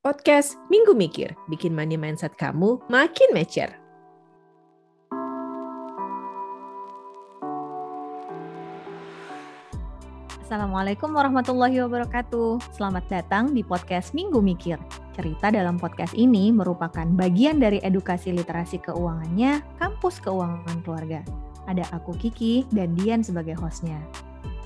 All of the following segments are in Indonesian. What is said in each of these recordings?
Podcast Minggu Mikir, bikin money mindset kamu makin mature. Assalamualaikum warahmatullahi wabarakatuh. Selamat datang di podcast Minggu Mikir. Cerita dalam podcast ini merupakan bagian dari edukasi literasi keuangannya Kampus Keuangan Keluarga. Ada aku Kiki dan Dian sebagai hostnya.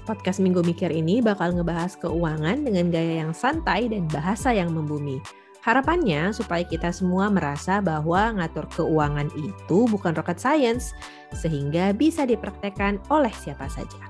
Podcast Minggu Mikir ini bakal ngebahas keuangan dengan gaya yang santai dan bahasa yang membumi. Harapannya supaya kita semua merasa bahwa ngatur keuangan itu bukan rocket science, sehingga bisa dipraktekkan oleh siapa saja.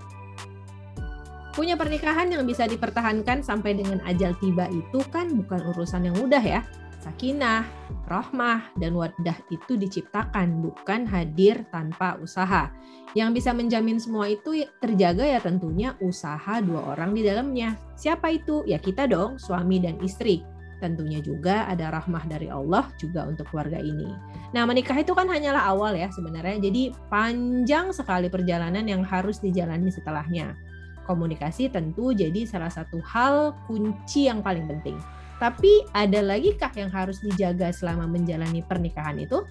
Punya pernikahan yang bisa dipertahankan sampai dengan ajal tiba itu kan bukan urusan yang mudah ya. Sakinah, rahmah, dan wadah itu diciptakan, bukan hadir tanpa usaha. Yang bisa menjamin semua itu terjaga ya tentunya usaha dua orang di dalamnya. Siapa itu? Ya kita dong, suami dan istri. Tentunya juga ada rahmah dari Allah juga untuk keluarga ini. Nah, menikah itu kan hanyalah awal ya sebenarnya. Jadi panjang sekali perjalanan yang harus dijalani setelahnya. Komunikasi tentu jadi salah satu hal kunci yang paling penting. Tapi ada lagi kah yang harus dijaga selama menjalani pernikahan itu?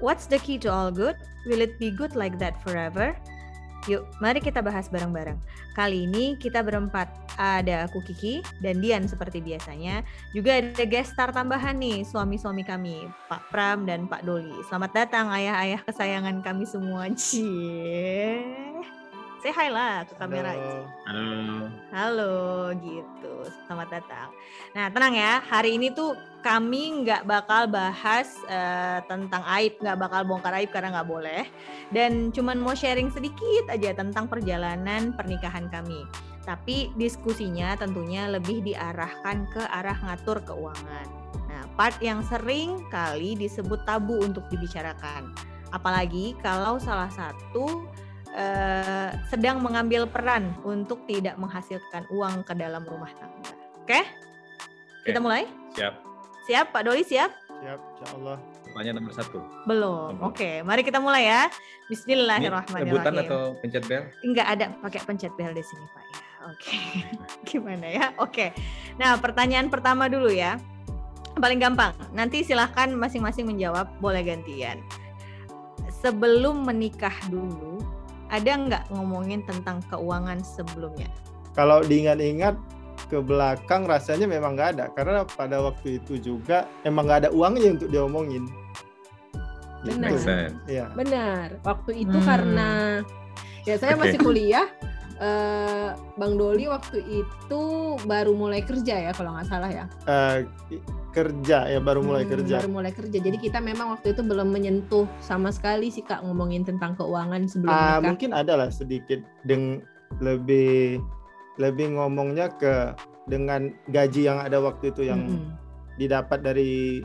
What's the key to all good? Will it be good like that forever? Yuk, mari kita bahas bareng-bareng. Kali ini kita berempat. Ada aku Kiki dan Dian seperti biasanya. Juga ada guest star tambahan nih, suami-suami kami, Pak Pram dan Pak Doli. Selamat datang ayah-ayah kesayangan kami semua. Cie. Say hi lah ke kamera. Halo. Halo. Halo, gitu. Selamat datang. Nah, tenang ya. Hari ini tuh kami nggak bakal bahas uh, tentang aib, nggak bakal bongkar aib karena nggak boleh. Dan cuman mau sharing sedikit aja tentang perjalanan pernikahan kami. Tapi diskusinya tentunya lebih diarahkan ke arah ngatur keuangan. Nah, part yang sering kali disebut tabu untuk dibicarakan. Apalagi kalau salah satu Uh, sedang mengambil peran untuk tidak menghasilkan uang ke dalam rumah tangga. Oke? Okay? Kita mulai? Siap. Siap, Pak Doli siap? Siap, insya Allah. Pertanyaan nomor satu. Belum. Oke, okay, mari kita mulai ya. Ini Bismillahirrahmanirrahim. rebutan atau pencet bel? Enggak ada pakai pencet bel di sini, Pak ya. Oke. Gimana ya? Oke. Nah, pertanyaan pertama dulu ya. Paling gampang. Nanti silahkan masing-masing menjawab, boleh gantian. Sebelum menikah dulu, ada nggak ngomongin tentang keuangan sebelumnya? Kalau diingat-ingat ke belakang rasanya memang nggak ada karena pada waktu itu juga emang nggak ada uangnya untuk diomongin. Benar. Make sense. Iya. Benar. Waktu itu Hmm. karena ya saya Oke. masih kuliah. Eh, Bang Doli waktu itu baru mulai kerja ya kalau nggak salah ya. I- kerja ya baru mulai Hmm, kerja. Baru mulai kerja. Jadi kita memang waktu itu belum menyentuh sama sekali sih kak ngomongin tentang keuangan sebelum nikah. mungkin ada lah sedikit deng lebih lebih ngomongnya ke dengan gaji yang ada waktu itu yang Mm-mm. didapat dari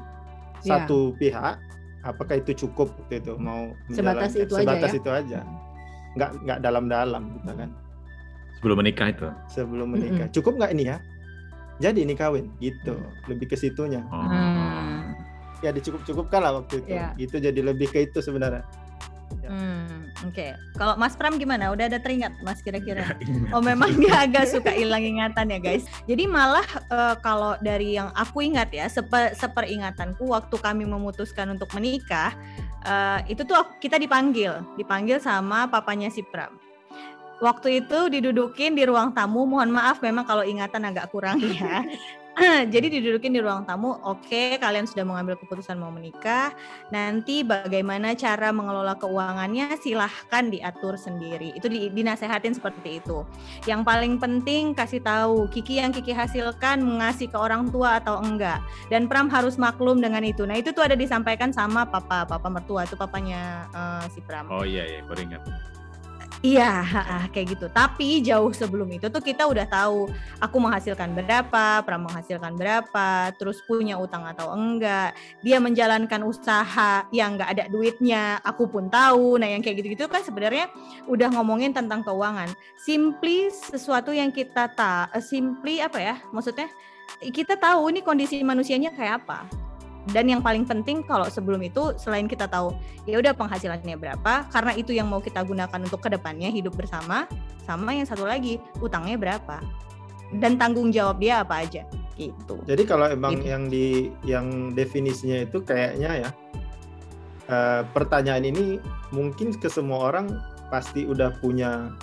Iya. satu pihak apakah itu cukup waktu itu mau Sebatas itu aja sebatas ya? itu aja nggak nggak dalam-dalam gitu kan Sebelum menikah itu. sebelum menikah cukup nggak ini ya jadi ini kawin gitu lebih ke situnya Oh. Hmm. ya dicukup-cukupkan lah waktu itu Iya. gitu jadi lebih ke itu sebenarnya Hmm, Oke, kalau Mas Pram gimana? Udah ada teringat Mas kira-kira? Oh memang dia agak suka hilang ingatan ya guys. Jadi malah eh, kalau dari yang aku ingat ya, seper, seperingatanku waktu kami memutuskan untuk menikah, eh, itu tuh aku- kita dipanggil, dipanggil sama papanya si Pram. Waktu itu didudukin di ruang tamu, mohon maaf memang kalau ingatan agak kurang ya. Jadi didudukin di ruang tamu, oke kalian sudah mengambil keputusan mau menikah, nanti bagaimana cara mengelola keuangannya silahkan diatur sendiri. Itu di, dinasehatin seperti itu. Yang paling penting kasih tahu Kiki yang Kiki hasilkan mengasih ke orang tua atau enggak. Dan Pram harus maklum dengan itu. Nah itu tuh ada disampaikan sama papa, papa mertua itu papanya eh, si Pram. Oh iya iya, baru ingat. Iya, kayak gitu. Tapi jauh sebelum itu tuh kita udah tahu aku menghasilkan berapa, Pram menghasilkan berapa, terus punya utang atau enggak. Dia menjalankan usaha yang enggak ada duitnya, aku pun tahu. Nah, yang kayak gitu-gitu kan sebenarnya udah ngomongin tentang keuangan. Simply sesuatu yang kita tak, simply apa ya? Maksudnya kita tahu ini kondisi manusianya kayak apa. Dan yang paling penting kalau sebelum itu selain kita tahu ya udah penghasilannya berapa karena itu yang mau kita gunakan untuk ke depannya hidup bersama sama yang satu lagi utangnya berapa dan tanggung jawab dia apa aja gitu. Jadi kalau emang Gitu. yang di yang definisinya itu kayaknya ya eh, pertanyaan ini mungkin ke semua orang pasti udah punya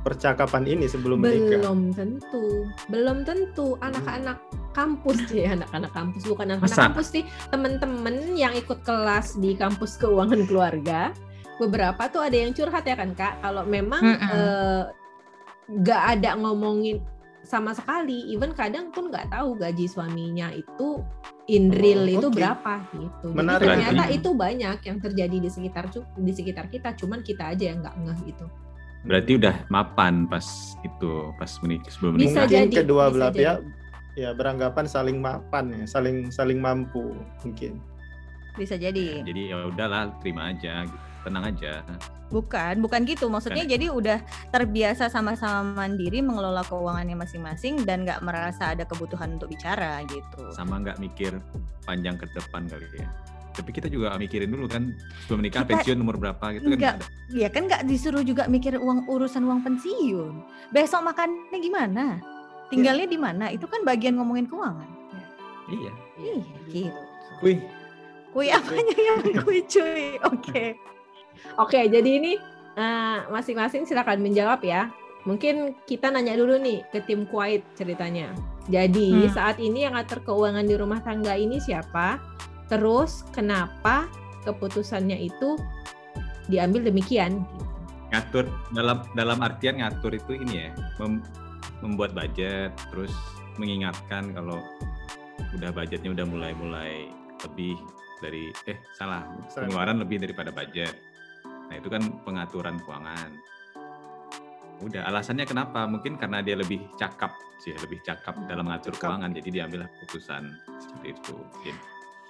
percakapan ini sebelum menikah. Belum tentu, belum tentu anak-anak kampus sih, anak-anak kampus bukan anak-anak Masa? kampus sih, temen-temen yang ikut kelas di kampus keuangan keluarga, beberapa tuh ada yang curhat ya kan kak, kalau memang Mm-mm. eh, nggak ada ngomongin sama sekali, even kadang pun nggak tahu gaji suaminya itu in real Oh, itu oke. berapa gitu. Jadi Menarik. ternyata Berarti- itu banyak yang terjadi di sekitar di sekitar kita, cuman kita aja yang nggak ngeh gitu. Berarti udah mapan pas itu, pas menik sebelum Bisa menikah. mungkin jadi, kedua bisa belah pihak ya beranggapan saling mapan ya, saling saling mampu mungkin. Bisa jadi. Jadi ya udahlah, terima aja, gitu. tenang aja. Bukan, bukan gitu. Maksudnya Bukan. jadi udah terbiasa sama-sama mandiri mengelola keuangannya masing-masing dan nggak merasa ada kebutuhan untuk bicara gitu. Sama nggak mikir panjang ke depan kali ya. Tapi kita juga mikirin dulu kan sebelum menikah Kita- pensiun umur berapa gitu kan. Enggak. nggak ada. Ya kan nggak disuruh juga mikir uang urusan uang pensiun. Besok makannya gimana? Tinggalnya di mana? Itu kan bagian ngomongin keuangan. Iya. Ih, gitu. Wih, Kui apanya yang kui cuy? Oke. Oke, jadi ini eh, masing-masing silakan menjawab ya. Mungkin kita nanya dulu nih ke tim Kuwait ceritanya. Jadi Hmm. saat ini yang ngatur keuangan di rumah tangga ini siapa? Terus kenapa keputusannya itu diambil demikian? Gitu. Ngatur dalam dalam artian ngatur itu ini ya, mem- membuat budget, terus mengingatkan kalau udah budgetnya udah mulai-mulai lebih dari eh salah pengeluaran lebih daripada budget. Nah itu kan pengaturan keuangan. Udah alasannya kenapa? Mungkin karena dia lebih cakap sih, lebih cakap dalam mengatur Cakap. keuangan. Jadi diambil keputusan seperti itu. Mungkin.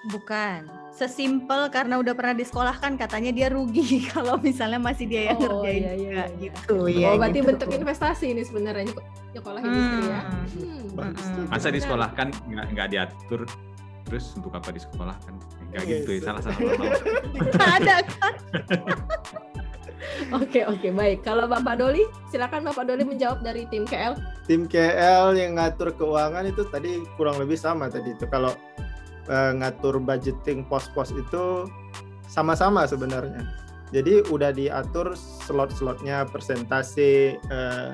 Bukan. Sesimpel karena udah pernah disekolahkan katanya dia rugi kalau misalnya masih dia yang Oh, ngerjain iya, iya, juga, iya. gitu Oh, ya. berarti gitu. bentuk investasi ini sebenarnya nyek- nyekolahin istri ya. Hmm. Hmm, Bagus. Masa disekolahkan nggak nggak diatur terus untuk apa disekolahkan? Enggak Iya, gitu, sih. salah salah. salah. Nggak ada kan? Oke, oke, baik. Kalau Bapak Doli, silakan Bapak Doli menjawab dari tim KL. tim KL yang ngatur keuangan itu tadi kurang lebih sama tadi itu. Kalau eh, ngatur budgeting pos-pos itu sama-sama sebenarnya. Jadi udah diatur slot-slotnya, persentase eh,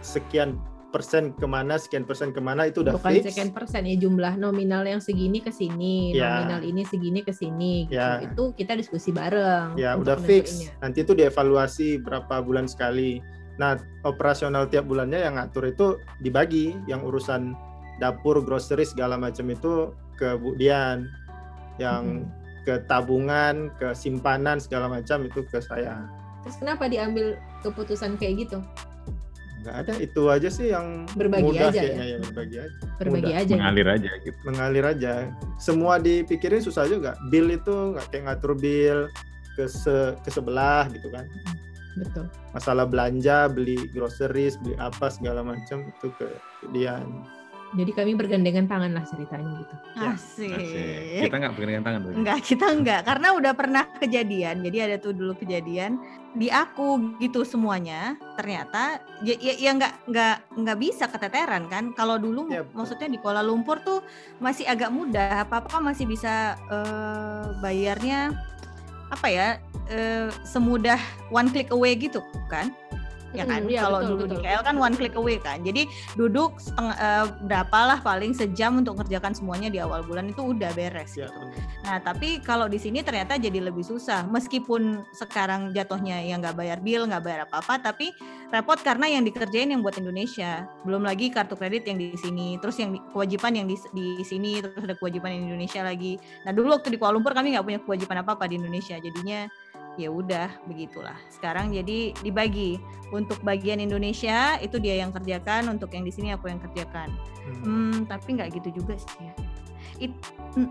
sekian persen ke mana, sekian persen ke mana itu udah bukan fix. sekian persen ya jumlah nominal yang segini ke sini, Ya. nominal ini segini ke sini gitu. Ya. Itu kita diskusi bareng. Ya udah fix. Nanti itu dievaluasi berapa bulan sekali. Nah operasional tiap bulannya yang ngatur itu dibagi. Yang urusan dapur, grocery segala macam itu ke Bu Dian. Yang ke tabungan, ke simpanan segala macam itu ke saya. Terus kenapa diambil keputusan kayak gitu? Nggak ada itu aja sih yang Berbagi mudah aja ya? kayaknya ya berbagi aja. Berbagi Mudah. aja. ya? Mengalir aja gitu. Mengalir aja. Semua dipikirin susah juga. Bill itu nggak kayak ngatur bill ke se ke sebelah gitu kan. Betul. masalah belanja, beli groceries, beli apa segala macam itu ke Dian. Jadi kami bergandengan tangan lah ceritanya gitu. Ya, Asik. Asik. Kita nggak bergandengan tangan. Bro. Enggak, kita enggak karena udah pernah kejadian. Jadi ada tuh dulu kejadian di aku gitu semuanya. Ternyata ya ya, ya enggak enggak enggak bisa keteteran kan. Kalau dulu Iya, betul. maksudnya di Kuala Lumpur tuh masih agak mudah. Apa-apa masih bisa eh, bayarnya apa ya? eh, semudah one click away gitu kan? Ya kan Hmm, iya, kalau betul, dulu di betul. KL kan one click away kan jadi duduk setengah eh, berapa lah paling sejam untuk ngerjakan semuanya di awal bulan itu udah beres Ya, gitu. Nah, tapi kalau di sini ternyata jadi lebih susah. Meskipun sekarang jatuhnya yang nggak bayar bill, nggak bayar apa-apa, tapi repot karena yang dikerjain yang buat Indonesia. Belum lagi kartu kredit yang di sini, terus yang di- kewajiban yang di, di sini, terus ada kewajiban yang di Indonesia lagi. Nah, dulu waktu di Kuala Lumpur kami nggak punya kewajiban apa-apa di Indonesia. Jadinya ya udah begitulah. Sekarang jadi dibagi. Untuk bagian Indonesia itu dia yang kerjakan, untuk yang di sini aku yang kerjakan. Hmm. Hmm, tapi nggak gitu juga sih ya. It, mm,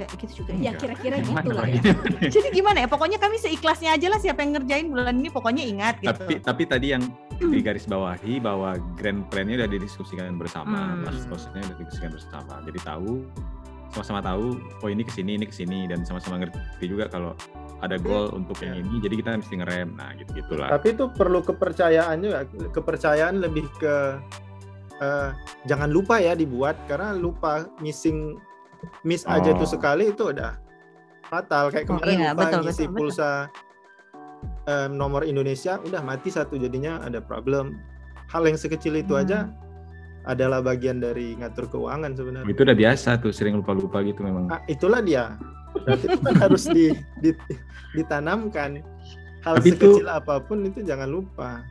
nggak gitu juga ya. Ya kira-kira gitu lah ya. Jadi gimana ya? Pokoknya kami seikhlasnya aja lah siapa yang ngerjain bulan ini pokoknya ingat gitu. Tapi tapi tadi yang di garis bawahi bahwa grand plan-nya udah didiskusikan bersama, Hmm. prosesnya udah didiskusikan bersama. Jadi tahu sama-sama tahu oh ini ke sini ini ke sini dan sama-sama ngerti juga kalau ada goal untuk yang ya. ini jadi kita mesti ngerem nah gitu gitulah Tapi itu perlu kepercayaan juga. Kepercayaan lebih ke eh, jangan lupa ya dibuat karena lupa missing miss aja Oh. tuh sekali itu udah fatal kayak Oh, kemarin iya, lupa betul, ngisi betul, betul. pulsa em, nomor Indonesia udah mati satu jadinya ada problem hal yang sekecil itu Hmm. aja adalah bagian dari ngatur keuangan sebenarnya Itu udah biasa tuh sering lupa-lupa gitu memang. Ah, itulah dia berarti itu kan harus di, di- ditanamkan hal Tapi itu- sekecil apa pun itu jangan lupa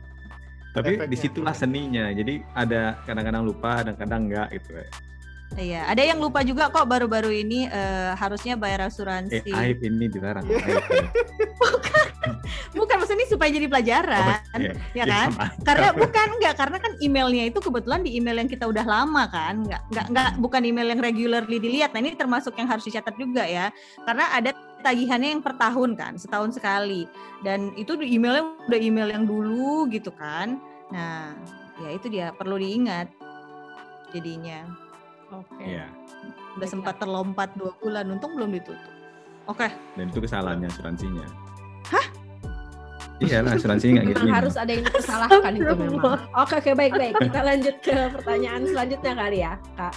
Tapi efeknya. di situlah seninya. Jadi ada kadang-kadang lupa, kadang-kadang enggak gitu. Iya, ada yang lupa juga kok baru-baru ini eh, harusnya bayar Eh, asuransi. aib ini dilarang. Aib. Bukan maksudnya ini supaya jadi pelajaran, Oh, iya. ya Ya, kan? Karena bukan enggak, karena kan emailnya itu kebetulan di email yang kita udah lama kan, enggak enggak enggak bukan email yang regularly dilihat. Nah ini termasuk yang harus dicatat juga ya, karena ada tagihannya yang per tahun kan, setahun sekali. Dan itu di emailnya udah email yang dulu gitu kan. Nah ya itu dia perlu diingat jadinya. Oke. Iya. Udah sempat terlompat dua bulan, untung belum ditutup. Oke, Dan itu kesalahannya asuransinya. Iya lah asuransinya nggak gitu. Memang harus ada yang dipersalahkan itu memang. Oke oke baik baik. Kita lanjut ke pertanyaan selanjutnya kali ya, Kak.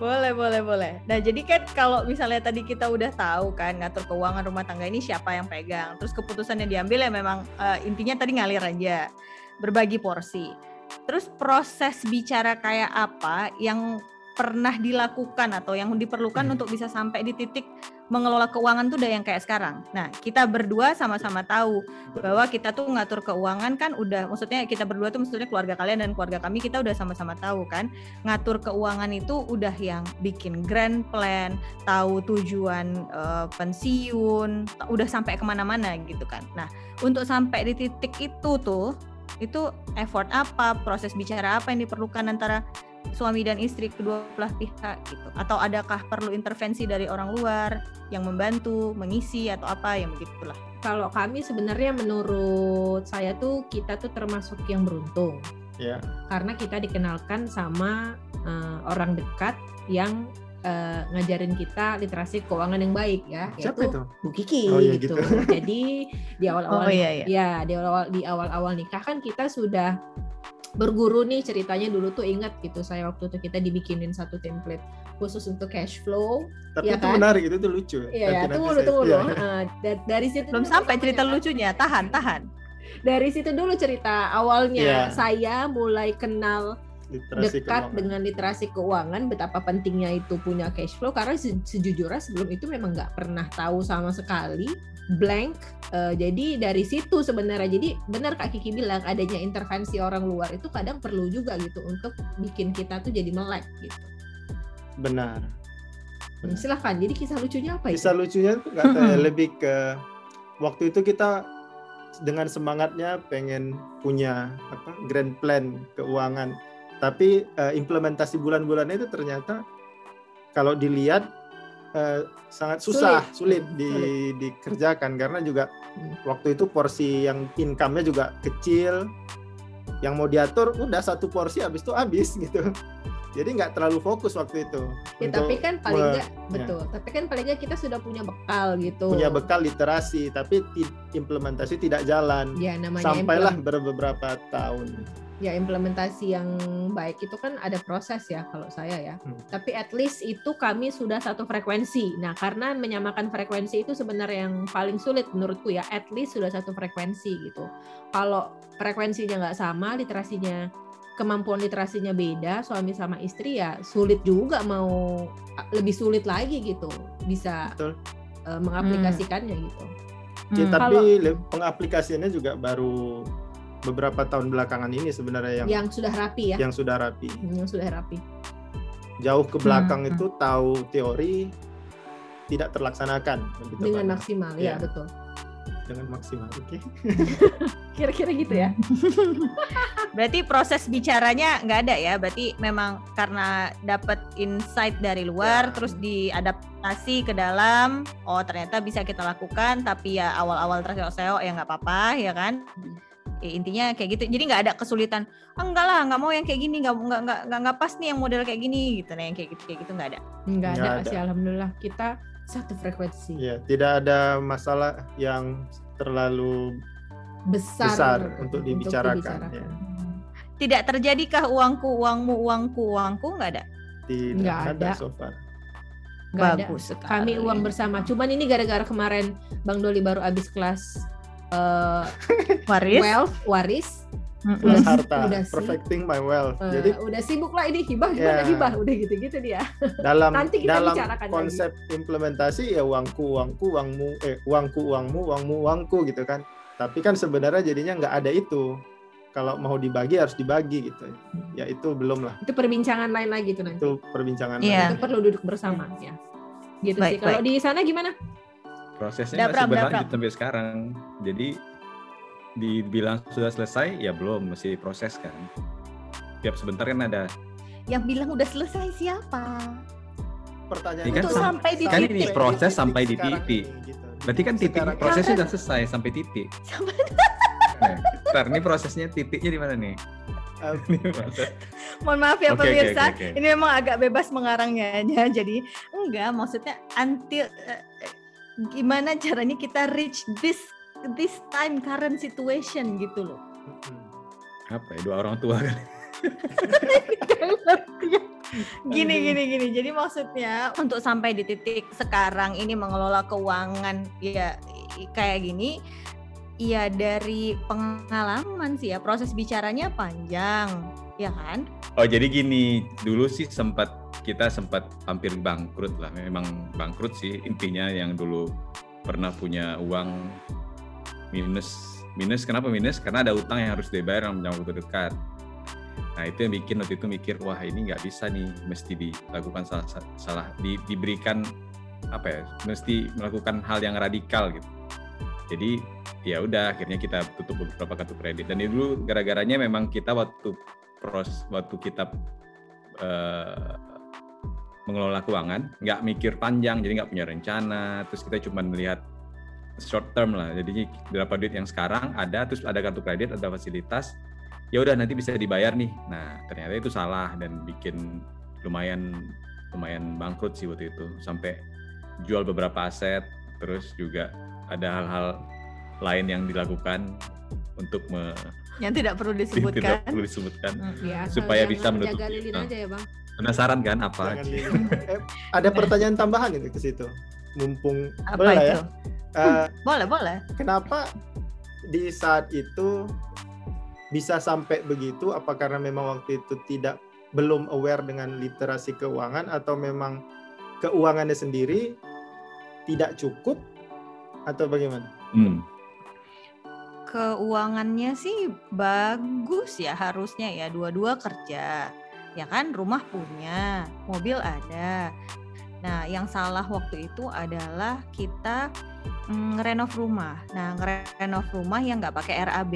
Boleh, boleh, boleh. Nah, jadi kan kalau misalnya tadi kita udah tahu kan ngatur keuangan rumah tangga ini siapa yang pegang, terus keputusan yang diambil ya memang eh, intinya tadi ngalir aja, berbagi porsi. Terus proses bicara kayak apa yang pernah dilakukan atau yang diperlukan Hmm. untuk bisa sampai di titik mengelola keuangan tuh udah yang kayak sekarang. Nah, kita berdua sama-sama tahu bahwa kita tuh ngatur keuangan kan udah maksudnya kita berdua tuh maksudnya keluarga kalian dan keluarga kami kita udah sama-sama tahu kan ngatur keuangan itu udah yang bikin grand plan, tahu tujuan eh, pensiun, udah sampai ke mana-mana gitu kan. Nah, untuk sampai di titik itu tuh, itu effort apa, proses bicara apa yang diperlukan antara suami dan istri kedua belah pihak gitu, atau adakah perlu intervensi dari orang luar yang membantu, mengisi atau apa yang begitulah. Kalau kami sebenarnya menurut saya tuh kita tuh termasuk yang beruntung ya karena kita dikenalkan sama eh, orang dekat yang eh, ngajarin kita literasi keuangan yang baik ya, siapa yaitu itu Bu Kiki Oh, iya gitu. gitu. Jadi di awal-awal Oh, iya, iya. ya di awal di awal-awal nikah kan kita sudah berguru nih ceritanya dulu tuh ingat gitu saya waktu itu kita dibikinin satu template khusus untuk cash flow. tapi Iya itu kan? menarik itu tuh lucu Iya ya, Nanti- tunggu dulu tunggu dulu. Eh, da- dari situ Belum dulu sampai cerita awalnya. lucunya, tahan, tahan. Dari situ dulu cerita awalnya Iya. saya mulai kenal Literasi dekat keuangan. dengan literasi keuangan betapa pentingnya itu punya cash flow karena se- sejujurnya sebelum itu memang nggak pernah tahu sama sekali blank Eh, jadi dari situ sebenarnya. Jadi benar kak Kiki bilang adanya intervensi orang luar itu kadang perlu juga gitu untuk bikin kita tuh jadi melek gitu. Benar. Hmm, silahkan jadi kisah lucunya apa itu? Kisah lucunya tuh nggak tahu ya, lebih ke waktu itu kita dengan semangatnya pengen punya apa grand plan keuangan, tapi eh, implementasi bulan-bulannya itu ternyata kalau dilihat eh, sangat susah, sulit, Sulit. di, dikerjakan karena juga Hmm. waktu itu porsi yang income-nya juga kecil, yang mau diatur udah satu porsi habis itu habis gitu. Jadi nggak terlalu fokus waktu itu. Ya, untuk tapi kan paling nggak betul. Tapi kan paling nggak kita sudah punya bekal gitu. punya bekal literasi tapi implementasi tidak jalan Ya namanya sampailah beberapa tahun ya implementasi yang baik itu kan ada proses ya kalau saya ya. Hmm. Tapi at least itu kami sudah satu frekuensi. Nah karena menyamakan frekuensi itu sebenarnya yang paling sulit menurutku ya. At least sudah satu frekuensi gitu. Kalau frekuensinya nggak sama, literasinya kemampuan literasinya beda, suami sama istri ya sulit juga mau lebih sulit lagi gitu bisa Betul. eh, mengaplikasikannya gitu. Ya, Hmm. tapi Kalau- pengaplikasiannya juga baru beberapa tahun belakangan ini sebenarnya yang Yang sudah rapi ya, yang sudah rapi yang sudah rapi. jauh ke belakang Hmm. itu tahu teori tidak terlaksanakan dengan maksimal ya Iya. betul. Dengan maksimal oke Kira-kira gitu ya. Berarti proses bicaranya nggak ada ya? Berarti memang karena dapat insight dari luar, Ya. terus diadaptasi ke dalam. Oh ternyata bisa kita lakukan, tapi ya awal-awal terseok-seok ya nggak apa-apa, ya kan? Ya, intinya kayak gitu. Jadi nggak ada kesulitan. Ah, enggak lah, nggak mau yang kayak gini, nggak nggak nggak nggak nggak pas nih yang model kayak gini gitu. Nah yang kayak gitu kayak gitu nggak ada. Enggak ada, Nggak ada. sih alhamdulillah kita satu frekuensi ya tidak ada masalah yang terlalu besar, besar untuk dibicarakan, dibicarakan. ya. tidak terjadikah uangku uangmu uangku uangku nggak ada Tidak Nggak ada ada. so far. Nggak ada. bagus sekali Kami uang bersama. Cuman ini gara-gara kemarin Bang Doli baru habis kelas eh, waris wealth waris. Mm-mm. Udah- harta, udah sih. perfecting my wealth. Eh, Jadi udah sibuk lah ini hibah gimana Ya. hibah udah gitu-gitu dia. dalam Nanti kita dalam bicarakan lagi. konsep implementasi ya uangku uangku uangmu eh uangku uangmu uangmu uangku gitu kan. Tapi kan sebenarnya jadinya nggak ada itu. Kalau mau dibagi harus dibagi gitu. Ya itu belum lah. Itu perbincangan lain lagi tuh nanti. Itu perbincangan. Iya. Itu perlu duduk bersama ya. Gitu sih. Baik, Kalau baik. di sana gimana? prosesnya masih berlanjut sampai sekarang. Jadi dibilang sudah selesai ya belum masih proses kan. Tiap sebentar kan ada yang bilang udah selesai siapa Pertanyaan Ini kan Untuk sampai di kan ini titik. proses sampai di titik. ini, gitu. Berarti kan titik Sekarang- prosesnya sudah selesai sampai titik. Nah, Ntar, ini prosesnya titiknya di mana nih? Mohon maaf ya oke, pemirsa oke, oke. ini memang agak bebas mengarangnya ya. jadi enggak maksudnya until eh, gimana caranya kita reach this this time current situation gitu loh Apa ya? Dua orang tua kan? gini gini gini jadi maksudnya untuk sampai di titik sekarang ini mengelola keuangan ya kayak gini ya dari pengalaman sih ya proses bicaranya panjang ya kan Oh jadi gini, dulu sih sempat kita sempat hampir bangkrut lah. Memang bangkrut sih intinya yang dulu pernah punya uang minus. Minus kenapa minus? Karena ada utang yang harus dibayar dalam jangka waktu dekat. Nah itu yang bikin waktu itu mikir wah ini nggak bisa nih, mesti dilakukan salah salah di- diberikan apa ya? Mesti melakukan hal yang radikal gitu. Jadi ya udah akhirnya kita tutup beberapa kartu kredit dan itu dulu gara-garanya memang kita waktu pros waktu kita eh, mengelola keuangan nggak mikir panjang jadi nggak punya rencana terus kita cuma melihat short term lah jadi berapa duit yang sekarang ada terus ada kartu kredit ada fasilitas ya udah nanti bisa dibayar nih nah ternyata itu salah dan bikin lumayan lumayan bangkrut sih waktu itu sampai jual beberapa aset terus juga ada hal-hal lain yang dilakukan untuk me, yang tidak perlu tidak disebutkan perlu disebutkan Mm. Ya, Supaya yang bisa lilin Nah. aja ya, Bang. penasaran kan apa. Eh, ada pertanyaan tambahan itu ke situ. Mumpung apa boleh lah itu ya. Eh, boleh boleh kenapa di saat itu bisa sampai begitu? Apa karena memang waktu itu tidak belum aware dengan literasi keuangan atau memang keuangannya sendiri tidak cukup atau bagaimana? Hmm. keuangannya sih bagus ya harusnya ya dua-dua kerja ya kan rumah punya mobil ada nah yang salah waktu itu adalah kita mm, ngerenov rumah. Nah ngerenov rumah yang nggak pakai RAB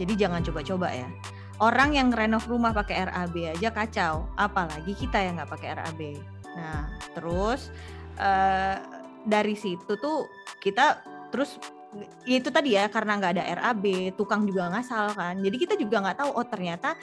jadi jangan coba-coba ya. Orang yang ngerenov rumah pakai RAB aja kacau. Apalagi kita yang nggak pakai RAB nah terus eh, dari situ tuh kita terus itu tadi ya karena nggak ada RAB tukang juga ngasal kan. Jadi kita juga nggak tahu oh ternyata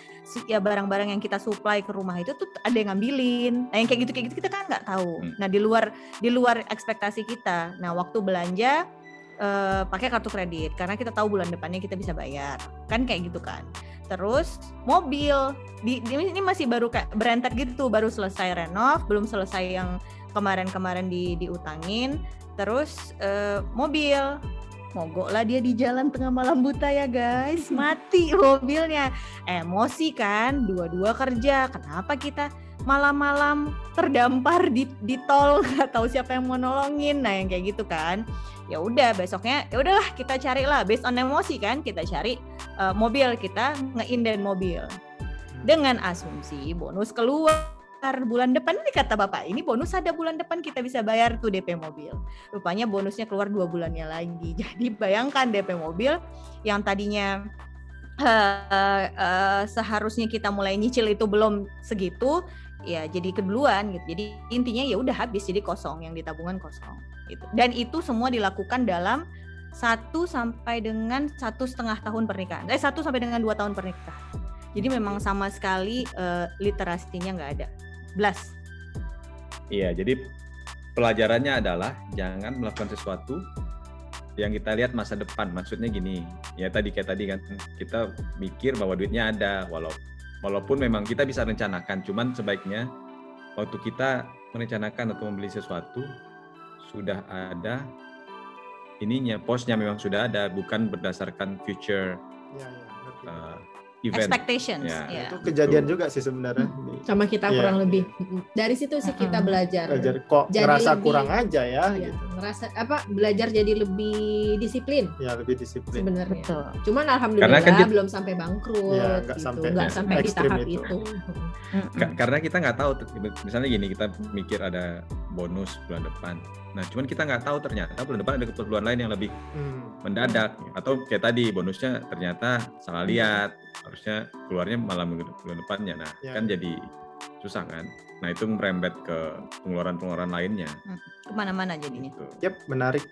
ya barang-barang yang kita supply ke rumah itu tuh ada yang ngambilin. Nah yang kayak gitu kayak gitu kita kan nggak tahu. Hmm. nah di luar di luar ekspektasi kita. Nah waktu belanja eh, pakai kartu kredit karena kita tahu bulan depannya kita bisa bayar. Kan kayak gitu kan. Terus mobil. Di, di- ini masih baru kayak berentet gitu baru selesai renov belum selesai yang kemarin-kemarin di diutangin. Terus eh, mobil mogok lah dia di jalan tengah malam buta ya guys. Mati mobilnya. Emosi kan? Dua-dua kerja. Kenapa kita malam-malam terdampar di di tol? Nggak tahu siapa yang mau nolongin. Nah yang kayak gitu kan. Ya udah besoknya ya udahlah kita cari lah based on emosi kan kita cari eh, mobil kita ngeinden mobil. Dengan asumsi bonus keluar bulan depan ini kata bapak. Ini bonus ada bulan depan kita bisa bayar tuh DP mobil. Rupanya bonusnya keluar dua bulannya lagi. Jadi bayangkan DP mobil yang tadinya eh, eh, seharusnya kita mulai nyicil itu belum segitu ya jadi keduluan gitu. Jadi intinya ya udah habis jadi kosong yang di tabungan kosong gitu. Dan itu semua dilakukan dalam satu sampai dengan satu setengah tahun pernikahan. Eh satu sampai dengan dua tahun pernikahan. Jadi memang sama sekali eh, literasinya nggak ada Iya, jadi pelajarannya adalah jangan melakukan sesuatu yang kita lihat masa depan. Maksudnya gini, ya tadi kayak tadi kan kita mikir bahwa duitnya ada, walau walaupun memang kita bisa rencanakan, cuman sebaiknya waktu kita merencanakan atau membeli sesuatu sudah ada ininya posnya memang sudah ada bukan berdasarkan future Ya, ya, uh, event. Expectations. Ya. ya. itu kejadian juga sih sebenarnya. Sama kita Iya. kurang lebih. Dari situ sih kita belajar. Belajar kok Jadi ngerasa lebih- kurang aja ya, Iya, gitu. ngerasa apa belajar jadi lebih disiplin Ya lebih disiplin. sebenarnya. Betul. Cuman alhamdulillah Karena kan dia- belum sampai bangkrut Iya, nggak gitu. sampai- ya, sampai di tahap itu. itu. Karena kita nggak tahu misalnya gini kita mikir ada bonus bulan depan nah cuman kita nggak tahu ternyata bulan depan ada keperluan lain yang lebih Hmm. mendadak atau kayak tadi bonusnya ternyata salah lihat harusnya keluarnya malah minggu bulan depannya nah Ya. kan jadi susah kan nah itu merembet ke pengeluaran-pengeluaran lainnya Ke mana-mana jadinya. gitu. Yep, menarik.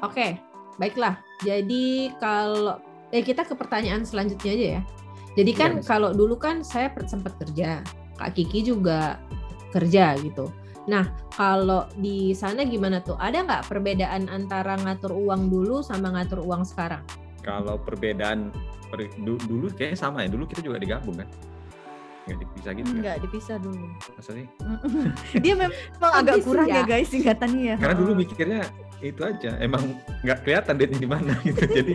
Oke, baiklah. Jadi kalau eh kita ke pertanyaan selanjutnya aja ya. Jadi kan Iya. kalau dulu kan saya sempat kerja, Kak Kiki juga kerja gitu. Nah, kalau di sana gimana tuh? Ada nggak perbedaan antara ngatur uang dulu sama ngatur uang sekarang? kalau perbedaan per- du- dulu kayaknya sama ya dulu kita juga digabung kan nggak dipisah gitu kan Enggak, dipisah dulu. sih Dia memang agak kurang ya ya. guys ingatannya ya. karena dulu mikirnya itu aja emang nggak kelihatan duitnya di mana gitu jadi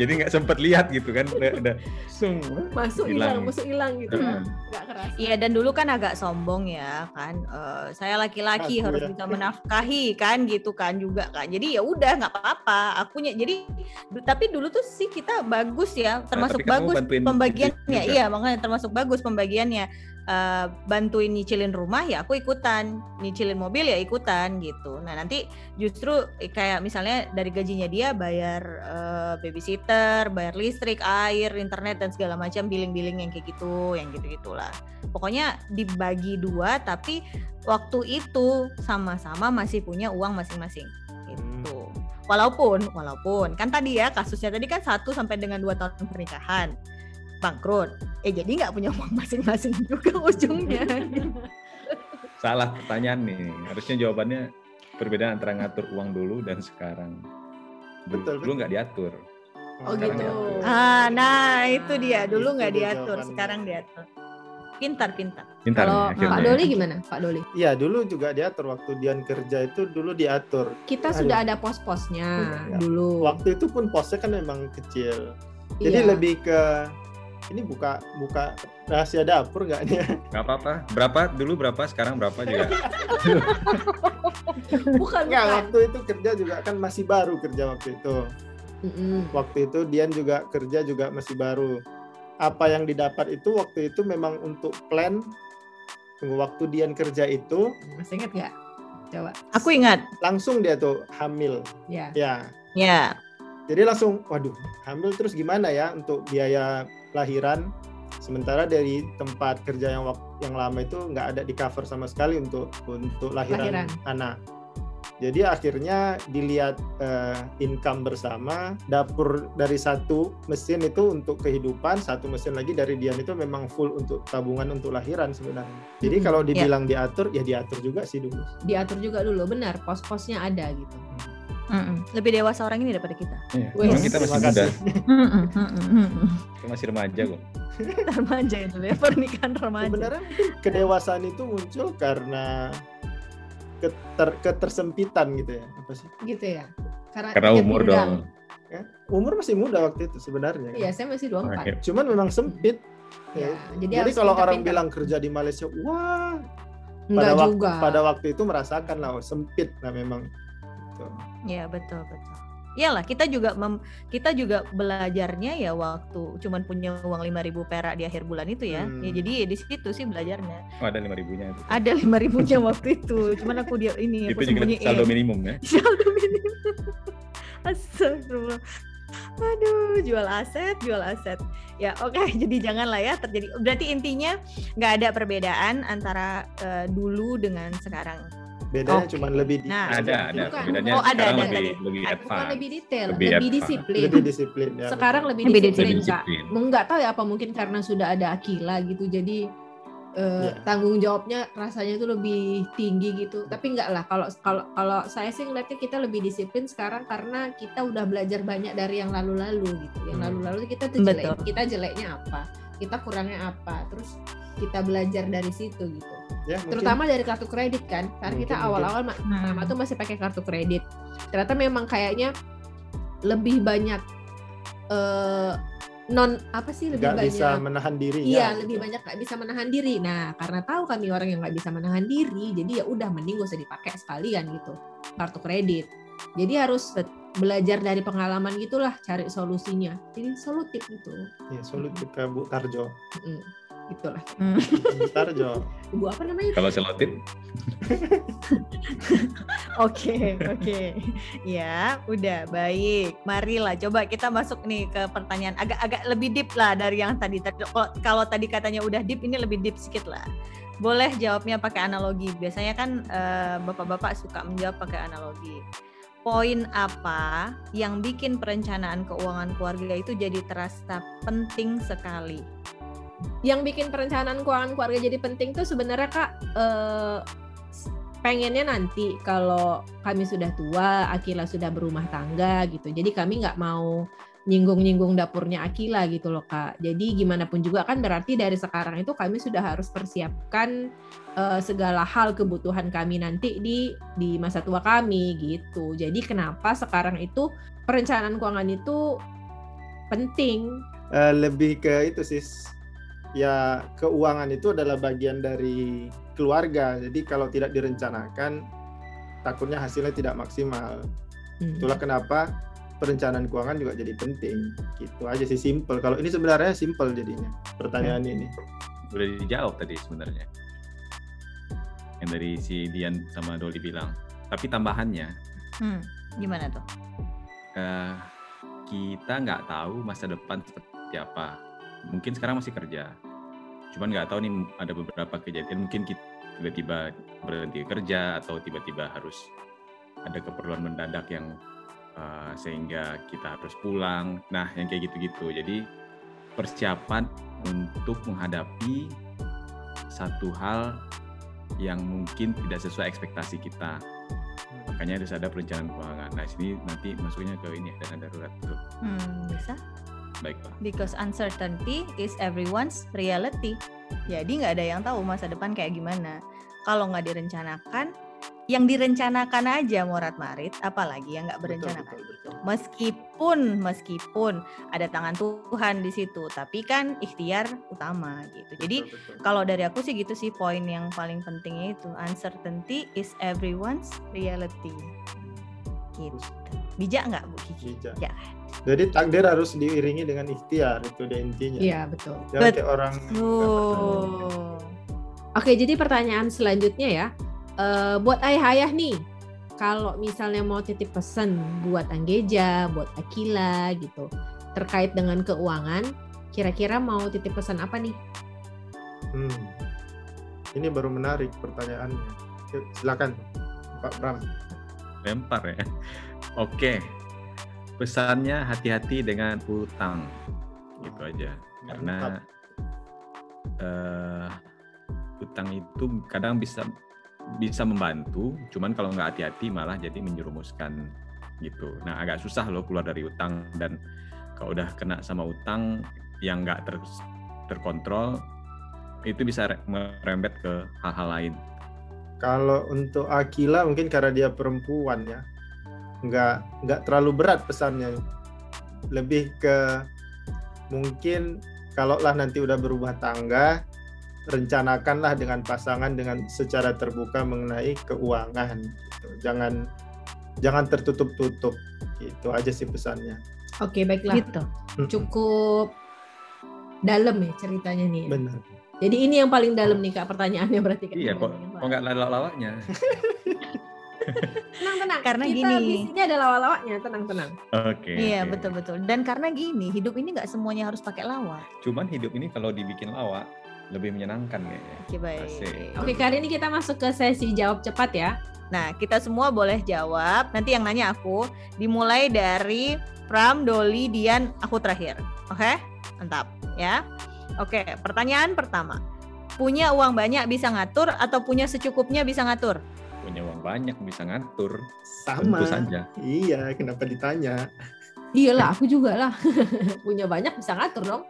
jadi nggak sempet lihat gitu kan udah, udah sung Masuk Hilang. masuk hilang gitu. Kerasa. Iya dan dulu kan agak sombong ya kan Eh, saya laki-laki Aku harus ya. bisa menafkahi kan gitu kan juga kan jadi ya udah nggak apa-apa akunya jadi tapi dulu tuh sih kita bagus ya termasuk tapi kamu bagus pembagiannya iya makanya termasuk bagus pembagiannya Eh, bantuin nyicilin rumah ya aku ikutan. Nyicilin mobil ya ikutan gitu. Nah nanti justru kayak misalnya dari gajinya dia bayar eh, babysitter bayar listrik air internet dan segala macam billing-billing yang kayak gitu yang gitu gitulah pokoknya dibagi dua tapi waktu itu sama-sama masih punya uang masing-masing gitu. Walaupun walaupun kan tadi ya kasusnya tadi kan satu sampai dengan dua tahun pernikahan bangkrut eh jadi nggak punya uang masing-masing juga ujungnya salah pertanyaan nih harusnya jawabannya perbedaan antara ngatur uang dulu dan sekarang Betul, dulu nggak diatur Oh Sekarang gitu. diatur. ah nah itu dia dulu nggak dia diatur jawabannya. sekarang diatur pintar pintar pintar Kalau nih Pak Doli gimana, Pak Doli? Iya, dulu juga diatur waktu Dian kerja itu dulu diatur. Kita Aduh. sudah ada pos-posnya Sudah, ya. dulu. Waktu itu pun posnya kan memang kecil. Jadi Iya. lebih ke ini buka buka rahasia dapur nggak nih? nggak apa-apa berapa dulu berapa sekarang berapa juga bukan Nggak, waktu itu kerja juga kan masih baru kerja waktu itu. Mm-mm. Waktu itu Dian juga kerja juga masih baru. Apa yang didapat itu waktu itu memang untuk plan tunggu waktu Dian kerja itu Masih ingat nggak? Coba. aku ingat langsung dia tuh hamil. Ya. Ya, ya Jadi langsung, waduh, hamil terus gimana ya untuk biaya lahiran? Sementara dari tempat kerja yang yang lama itu nggak ada di cover sama sekali untuk untuk lahiran, Lahiran. anak. Jadi akhirnya dilihat eh, income bersama, dapur dari satu mesin itu untuk kehidupan, satu mesin lagi dari Dian itu memang full untuk tabungan untuk lahiran sebenarnya. Jadi Mm-mm. kalau dibilang diatur, ya diatur juga sih dulu. Diatur juga dulu, benar. Pos-posnya ada gitu. Mm-mm. lebih dewasa orang ini daripada kita Iya, emang kita masih muda kita masih remaja kok remaja itu ya pernikahan remaja Sebenarnya kedewasaan itu muncul karena keter- ketersempitan gitu ya. Apa sih? Gitu ya. Karena, karena umur dong Ya, Umur masih muda waktu itu sebenarnya. Iya, saya masih 24. Oke. Cuman memang sempit. Ya, Ya. jadi Jadi kalau orang bilang kerja di Malaysia, wah, Enggak pada waktu juga. pada waktu itu merasakan lah oh, sempit lah memang. Gitu. ya betul betul Iyalah kita juga mem- kita juga belajarnya ya waktu cuman punya uang 5000 perak di akhir bulan itu ya. Hmm. Ya jadi ya di situ sih belajarnya. oh, ada lima ribunya itu Ada 5000-nya waktu itu. Cuman aku dia ini itu aku juga saldo minimum ya Saldo minimum. Astagfirullah. Aduh, jual aset, jual aset. Ya, oke. Jadi janganlah ya terjadi. Berarti intinya nggak ada perbedaan antara eh, dulu dengan sekarang. Bedanya Oke. cuma lebih di- Nah, ada ada Bukan. bedanya Oh, ada, ada lebih lebih. Bukan advance lebih detail, Lebih lebih, disiplin. lebih disiplin ya. Sekarang lebih Lebih disiplin, Kak. disiplin Mau nggak tahu ya apa mungkin karena sudah ada Akila gitu. Jadi eh, Iya. tanggung jawabnya rasanya itu lebih tinggi gitu. Tapi enggak lah kalau kalau kalau saya sih ngeliatnya kita lebih disiplin sekarang karena kita udah belajar banyak dari yang lalu-lalu gitu. Yang Hmm. lalu-lalu kita tuh jelek, Betul. kita jeleknya apa, kita kurangnya apa, terus kita belajar dari situ gitu. Ya, mungkin Terutama dari kartu kredit kan, karena kita Mungkin, awal-awal ma- Hmm. tuh masih pakai kartu kredit. Ternyata memang kayaknya lebih banyak eh, non apa sih lebih nggak banyak bisa menahan diri Iya, ya, lebih gitu. banyak nggak bisa menahan diri. Nah, karena tahu kami orang yang nggak bisa menahan diri, jadi ya udah mending gak usah dipakai sekalian gitu kartu kredit. Jadi harus belajar dari pengalaman gitulah, cari solusinya. Jadi solutif gitu. Ya, solutif ke Bu Tarjo. Mm, gitulah. Hmm. Bu Tarjo. Ibu apa namanya? Kalau selotip, Oke, oke. Ya, udah baik. Marilah coba kita masuk nih ke pertanyaan agak-agak lebih deep lah dari yang tadi. Kalau, kalau tadi katanya udah deep, ini lebih deep sedikit lah. Boleh jawabnya pakai analogi. Biasanya kan eh, bapak-bapak suka menjawab pakai analogi. Poin apa yang bikin perencanaan keuangan keluarga itu jadi terasa penting sekali? Yang bikin perencanaan keuangan keluarga jadi penting tuh sebenarnya kak eh, pengennya nanti kalau kami sudah tua, Akila sudah berumah tangga gitu. Jadi kami nggak mau nyinggung-nyinggung dapurnya Akila gitu loh kak. Jadi gimana pun juga kan berarti dari sekarang itu kami sudah harus persiapkan eh, segala hal kebutuhan kami nanti di di masa tua kami gitu. Jadi kenapa sekarang itu perencanaan keuangan itu penting Eh, lebih ke itu sih ya keuangan itu adalah bagian dari keluarga jadi kalau tidak direncanakan takutnya hasilnya tidak maksimal Hmm. itulah kenapa perencanaan keuangan juga jadi penting gitu aja sih simple kalau ini sebenarnya simple jadinya pertanyaan ini udah dijawab tadi sebenarnya. Yang dari si Dian sama Doli bilang. Tapi tambahannya, Hmm, gimana tuh? eh, kita nggak tahu masa depan seperti apa. Mungkin sekarang masih kerja, cuman nggak tahu nih ada beberapa kejadian mungkin kita tiba-tiba berhenti kerja atau tiba-tiba harus ada keperluan mendadak yang eh, sehingga kita harus pulang. Nah, yang kayak gitu-gitu. Jadi persiapan untuk menghadapi satu hal yang mungkin tidak sesuai ekspektasi kita. Makanya harus ada perencanaan keuangan. Nah, sini nanti masuknya ke ini dana darurat. Tuh, Hmm, bisa? Baiklah. Because uncertainty is everyone's reality. Jadi nggak ada yang tahu masa depan kayak gimana. Kalau nggak direncanakan, yang direncanakan aja morat marit, apalagi yang nggak Betul, berencanakan betul, gitu. betul. Meskipun meskipun ada tangan Tuhan di situ, tapi kan ikhtiar utama gitu. Jadi Betul, betul. kalau dari aku sih gitu sih poin yang paling pentingnya itu uncertainty is everyone's reality. Gitu. Bijak nggak Bu Kiki? Bijak. Ya. Jadi takdir harus diiringi dengan ikhtiar itu dia intinya Iya betul. Jangan kayak orang Tuh. Oke, jadi pertanyaan selanjutnya ya, Eh, buat ayah-ayah nih, kalau misalnya mau titip pesan buat Anggeja, buat Akila gitu, terkait dengan keuangan, kira-kira mau titip pesan apa nih? Hmm. Ini baru menarik pertanyaannya. Silakan Pak Pram. Lempar ya. Oke. Pesannya hati-hati dengan utang. Gitu aja. Karena eh utang itu kadang bisa bisa membantu, cuman kalau nggak hati-hati malah jadi menjerumuskan gitu. Nah agak susah loh keluar dari utang dan kalau udah kena sama utang yang nggak ter, terkontrol itu bisa re- merembet ke hal-hal lain. Kalau untuk Akila mungkin karena dia perempuan ya, nggak nggak terlalu berat pesannya. Lebih ke mungkin kalaulah nanti udah berumah tangga, rencanakanlah dengan pasangan dengan secara terbuka mengenai keuangan. gitu. Jangan jangan tertutup-tutup. Itu aja sih pesannya. Oke, baiklah. Gitu. Cukup dalam ya ceritanya nih. ya. Benar. Jadi ini yang paling dalam nih kak pertanyaannya berarti kan. Iya kok kok nggak lawak-lawaknya. Tenang tenang. Karena Kita gini. sini ada lawak-lawaknya. Tenang tenang. Oke. Iya oke. betul betul. Dan karena gini, hidup ini nggak semuanya harus pakai lawak. Cuman hidup ini kalau dibikin lawak lebih menyenangkan kayaknya. Oke baik. Asik. Oke kali ini kita masuk ke sesi jawab cepat ya. Nah kita semua boleh jawab. Nanti yang nanya aku dimulai dari Pram, Doli, Dian, aku terakhir. Oke, mantap ya. Oke, pertanyaan pertama. punya uang banyak bisa ngatur atau punya secukupnya bisa ngatur? Punya uang banyak bisa ngatur. Sama. Tentu saja. Iya, kenapa ditanya? Iyalah, aku juga lah. Punya banyak bisa ngatur dong.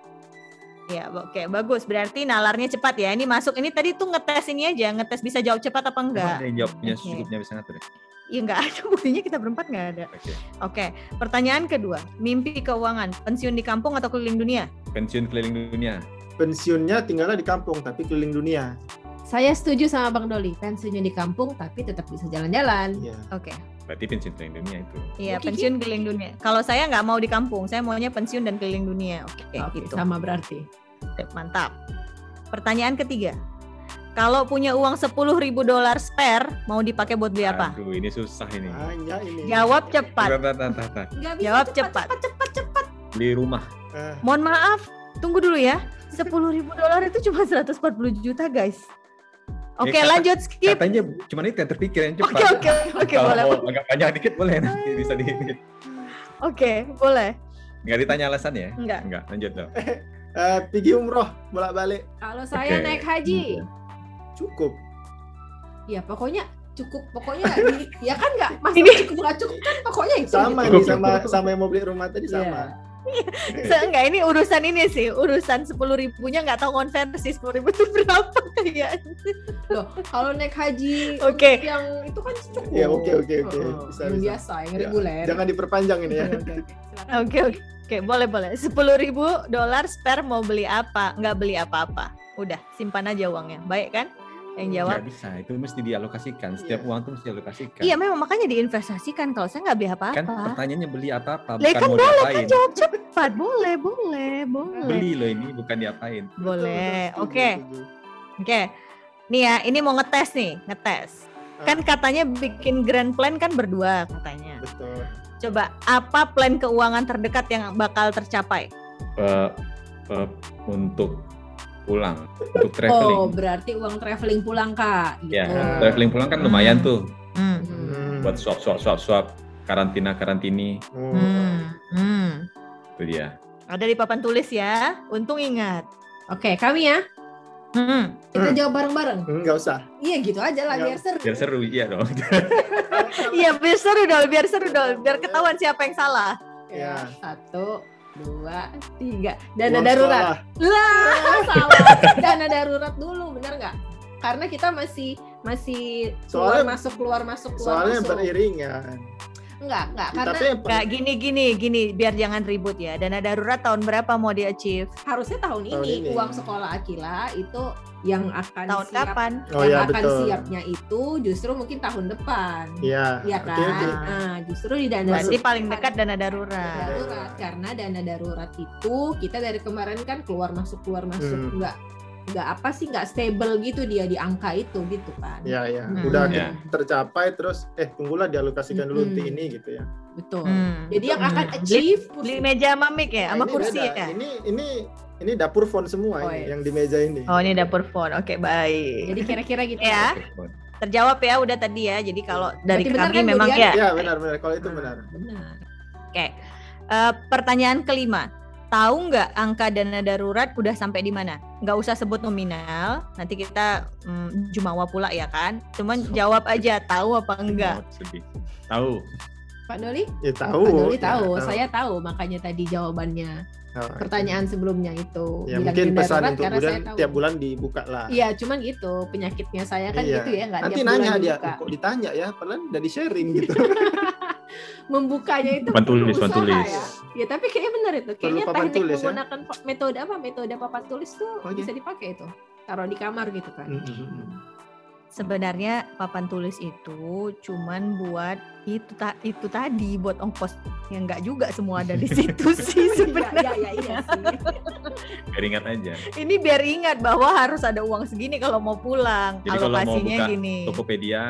Ya, oke, bagus. Berarti nalarnya cepat ya. Ini masuk. Ini tadi tuh ngetes ini aja, ngetes bisa jawab cepat apa enggak? Ada yang jawab punya Oke. secukupnya bisa ngatur ya? Iya enggak ada buktinya kita berempat enggak ada. Oke. Oke, pertanyaan kedua. Mimpi keuangan, pensiun di kampung atau keliling dunia? Pensiun keliling dunia. Pensiunnya tinggalnya di kampung tapi keliling dunia. Saya setuju sama Bang Doli. Pensiunnya di kampung tapi tetap bisa jalan-jalan. Iya. Oke. Berarti pensiun keliling dunia itu. Iya, pensiun keliling dunia. Kalau saya nggak mau di kampung, saya maunya pensiun dan keliling dunia. Oke, Oke, gitu. sama berarti. Sip, Mantap. Pertanyaan ketiga. Kalau punya uang 10.000 dolar spare, mau dipakai buat beli apa? Aduh, ini susah ini. Banyak ini. Jawab cepat. Jawab cepat, cepat. cepat, cepat, cepat. Beli rumah. Ah, Mohon maaf, tunggu dulu ya. 10.000 dolar itu cuma 140 juta, guys. Oke, Ya, kata- lanjut skip. Katanya cuma itu yang terpikir yang cepat. Oke, oke, oke, Kalau boleh. mau agak panjang dikit boleh nanti bisa di Oke, boleh. Nggak ditanya alasan ya? Enggak. Enggak, lanjut dong. eh, pergi umroh bolak-balik Kalau saya Oke. naik haji, cukup. ya pokoknya cukup. Pokoknya di- ya kan nggak masalah Ini- cukup nggak cukup kan pokoknya itu. Sama gitu. sama sama yang mau beli rumah tadi Iya. Sama. Seenggak ini urusan ini sih, urusan 10 ribunya nggak tahu konversi 10 ribu itu berapa kayaknya. Loh, kalau naik haji Oke. yang itu kan cukup. Ya, oke, oke, oke. Heeh, Bisa, yang bisa. biasa, yang Ya, reguler. Jangan diperpanjang ini ya. Oke, oke, oke. Silakan. Oke oke oke boleh boleh. Sepuluh ribu dolar spare mau beli apa? Nggak beli apa-apa. Udah simpan aja uangnya. Baik kan? Yang jawab. Nggak bisa, itu mesti dialokasikan. Setiap Iya. uang tuh mesti dialokasikan. Iya memang makanya diinvestasikan. Kalau saya nggak beli Kan apa-apa. pertanyaannya beli apa-apa, bukan kan mau boleh diapain. kan jawab cepat. Boleh boleh boleh. Beli loh ini, bukan diapain. Boleh. Oke setuju, setuju. oke. Nih ya ini mau ngetes nih ngetes. Kan katanya bikin grand plan kan berdua katanya. Betul. Coba apa plan keuangan terdekat yang bakal tercapai? Eh, eh, untuk pulang, untuk Oh, traveling. berarti uang traveling pulang, Kak. ya, Gitu. traveling pulang kan lumayan Hmm. tuh Hmm. Hmm. buat swap swap swap swap karantina karantini Oh. Hmm. Hmm. itu dia. Ada di papan tulis ya. Untung ingat. Oke, kami ya. Hmm. Kita Hmm. jawab bareng-bareng. Enggak usah. Iya gitu aja lah Nggak- biar seru. Biar seru, iya dong. Iya biar seru dong, biar seru dong, biar ketahuan siapa yang salah. Ya. Satu, dua, tiga. Dana Uang darurat. Lah, salah. Dana darurat dulu, bener nggak? Karena kita masih masih keluar Soalnya- masuk keluar masuk keluar Soalnya masuk. beriringan. Enggak, enggak karena Kayak gini gini gini, biar jangan ribut ya. Dana darurat tahun berapa mau di achieve? harusnya tahun, Tahun ini, ini. uang sekolah Akila itu yang akan Tahun siap, kapan? Oh yang ya akan betul. siapnya itu justru mungkin tahun depan. Iya. Iya kan? oke. Nah, justru di dana Berarti darurat- paling dekat dana dana darurat. darurat karena dana darurat itu kita dari kemarin kan keluar masuk keluar masuk Hmm. nggak nggak apa sih nggak stable gitu dia di angka itu gitu kan Iya, iya. Hmm. Udah Ya. tercapai terus eh tunggulah dialokasikan dulu untuk ini gitu ya. betul Hmm. jadi yang akan Hmm. achieve Beli meja sama mic ya, Nah, sama ini kursi beda. ya. Ini ini ini dapur font semua Oh, ini iya. yang di meja ini. Oh ini dapur phone, oke baik. jadi kira-kira gitu Ya. Terjawab ya udah tadi ya. Jadi kalau dari Berarti benar kami kan, memang ya. Iya, benar benar kalau itu Nah, benar. benar Oke. Eh, pertanyaan kelima. Tahu nggak angka dana darurat udah sampai di mana? Nggak usah sebut nominal. Nanti kita mm, jumawa pula ya kan. Cuman jawab aja tahu apa enggak. Tahu. Pak Doli Ya tahu. Pak Doli Ya, tahu saya tahu makanya tadi jawabannya Oh, pertanyaan sebelumnya itu Ya mungkin pesan darurat untuk tahu. tiap bulan dibuka lah. Iya, cuman gitu penyakitnya saya kan Iya. gitu ya nggak Nanti tiap bulan nanya dia, dibuka. kok ditanya ya, padahal udah di sharing gitu. membukanya itu Papan perlu tulis, papan tulis. ya. Ya tapi kayaknya benar itu. Kayaknya papan teknik tulis ya. menggunakan pa- metode apa? Metode papan tulis tuh Oh, iya. bisa dipakai itu. Taruh di kamar gitu kan. Mm-mm. Sebenarnya papan tulis itu cuman buat itu ta itu tadi buat ongkos yang enggak juga semua ada di situ sih Iya, sebenarnya. iya, iya sih. Biar ingat aja. Ini biar ingat bahwa harus ada uang segini kalau mau pulang. Jadi kalau mau Alokasinya buka gini. Tokopedia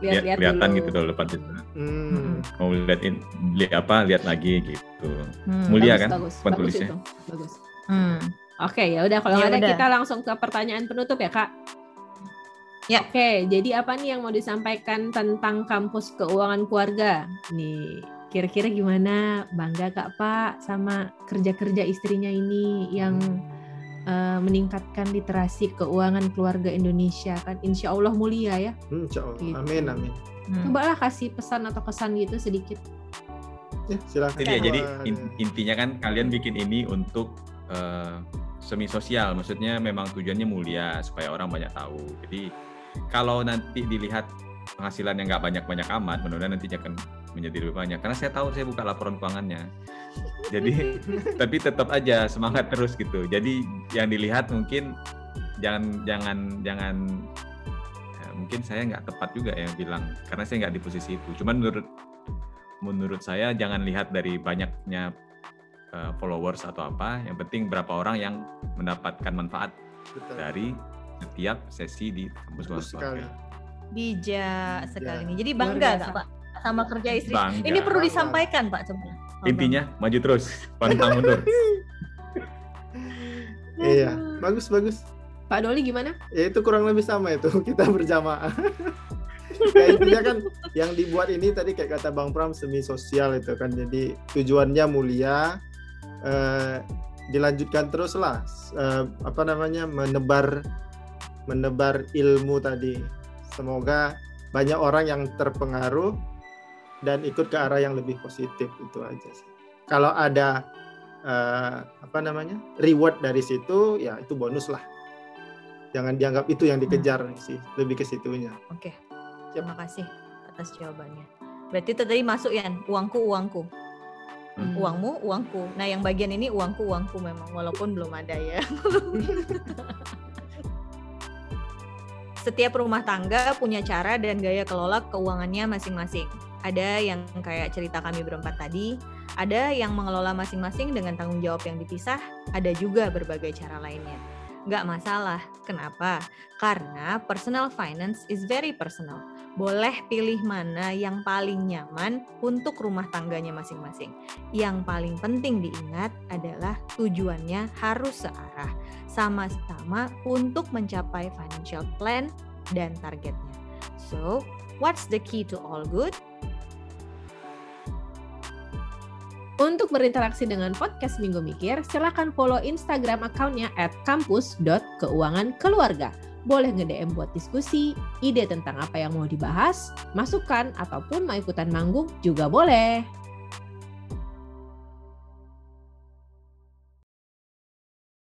Lihat-lihat kelihatan dulu. gitu loh lepas itu. Hmm. Mau lihat in, lihat apa, lihat lagi gitu. Hmm. Mulia Bagus, kan Bagus, bagus tulisnya. itu. Bagus. Hmm. Oke, ya udah kalau Ya nggak ada udah. kita langsung ke pertanyaan penutup ya, Kak. Ya. Oke, jadi apa nih yang mau disampaikan tentang kampus keuangan keluarga? Nih, kira-kira gimana? Bangga Kak Pak sama kerja-kerja istrinya ini yang uh, meningkatkan literasi keuangan keluarga Indonesia kan insya Allah mulia ya. Hmm, insya Allah. Gitu. Amin amin. Hmm. Coba lah kasih pesan atau kesan gitu sedikit. Ya, silakan. Jadi ya, jadi intinya kan kalian bikin ini untuk uh, semi sosial, maksudnya memang tujuannya mulia supaya orang banyak tahu. Jadi kalau nanti dilihat penghasilan yang nggak banyak-banyak amat, mudah-mudahan nanti akan menjadi lebih banyak. Karena saya tahu saya buka laporan keuangannya. Jadi tapi tetap aja semangat terus gitu. Jadi yang dilihat mungkin jangan jangan jangan ya, mungkin saya nggak tepat juga yang bilang karena saya nggak di posisi itu. Cuman menurut menurut saya jangan lihat dari banyaknya uh, followers atau apa. Yang penting berapa orang yang mendapatkan manfaat Betul. dari setiap sesi di kampus keluarga. Bijak sekali nih. Jadi bangga nggak Pak sama kerja istri? Bangga. Ini perlu disampaikan Pak coba. Intinya maju terus, pantang mundur. iya, bagus bagus. Pak Doli gimana? Ya itu kurang lebih sama itu kita berjamaah. ya intinya kan yang dibuat ini tadi kayak kata Bang Pram semi sosial itu kan jadi tujuannya mulia eh, dilanjutkan terus lah eh, apa namanya menebar menebar ilmu tadi semoga banyak orang yang terpengaruh dan ikut ke arah yang lebih positif itu aja sih kalau ada eh, apa namanya reward dari situ ya itu bonus lah jangan dianggap itu yang dikejar hmm. sih lebih ke situnya oke okay. terima kasih atas jawabannya berarti itu tadi masuk ya uangku uangku hmm. uangmu uangku nah yang bagian ini uangku uangku memang walaupun belum ada ya setiap rumah tangga punya cara dan gaya kelola keuangannya masing-masing. Ada yang kayak cerita kami berempat tadi, ada yang mengelola masing-masing dengan tanggung jawab yang dipisah, ada juga berbagai cara lainnya. Nggak masalah. Kenapa? Karena personal finance is very personal. Boleh pilih mana yang paling nyaman untuk rumah tangganya masing-masing. Yang paling penting diingat adalah tujuannya harus searah sama-sama untuk mencapai financial plan dan targetnya. So, what's the key to all good? Untuk berinteraksi dengan podcast Minggu Mikir, silahkan follow Instagram account-nya at kampus.keuangankeluarga. Boleh nge-DM buat diskusi, ide tentang apa yang mau dibahas, masukan, ataupun mau ikutan manggung juga boleh.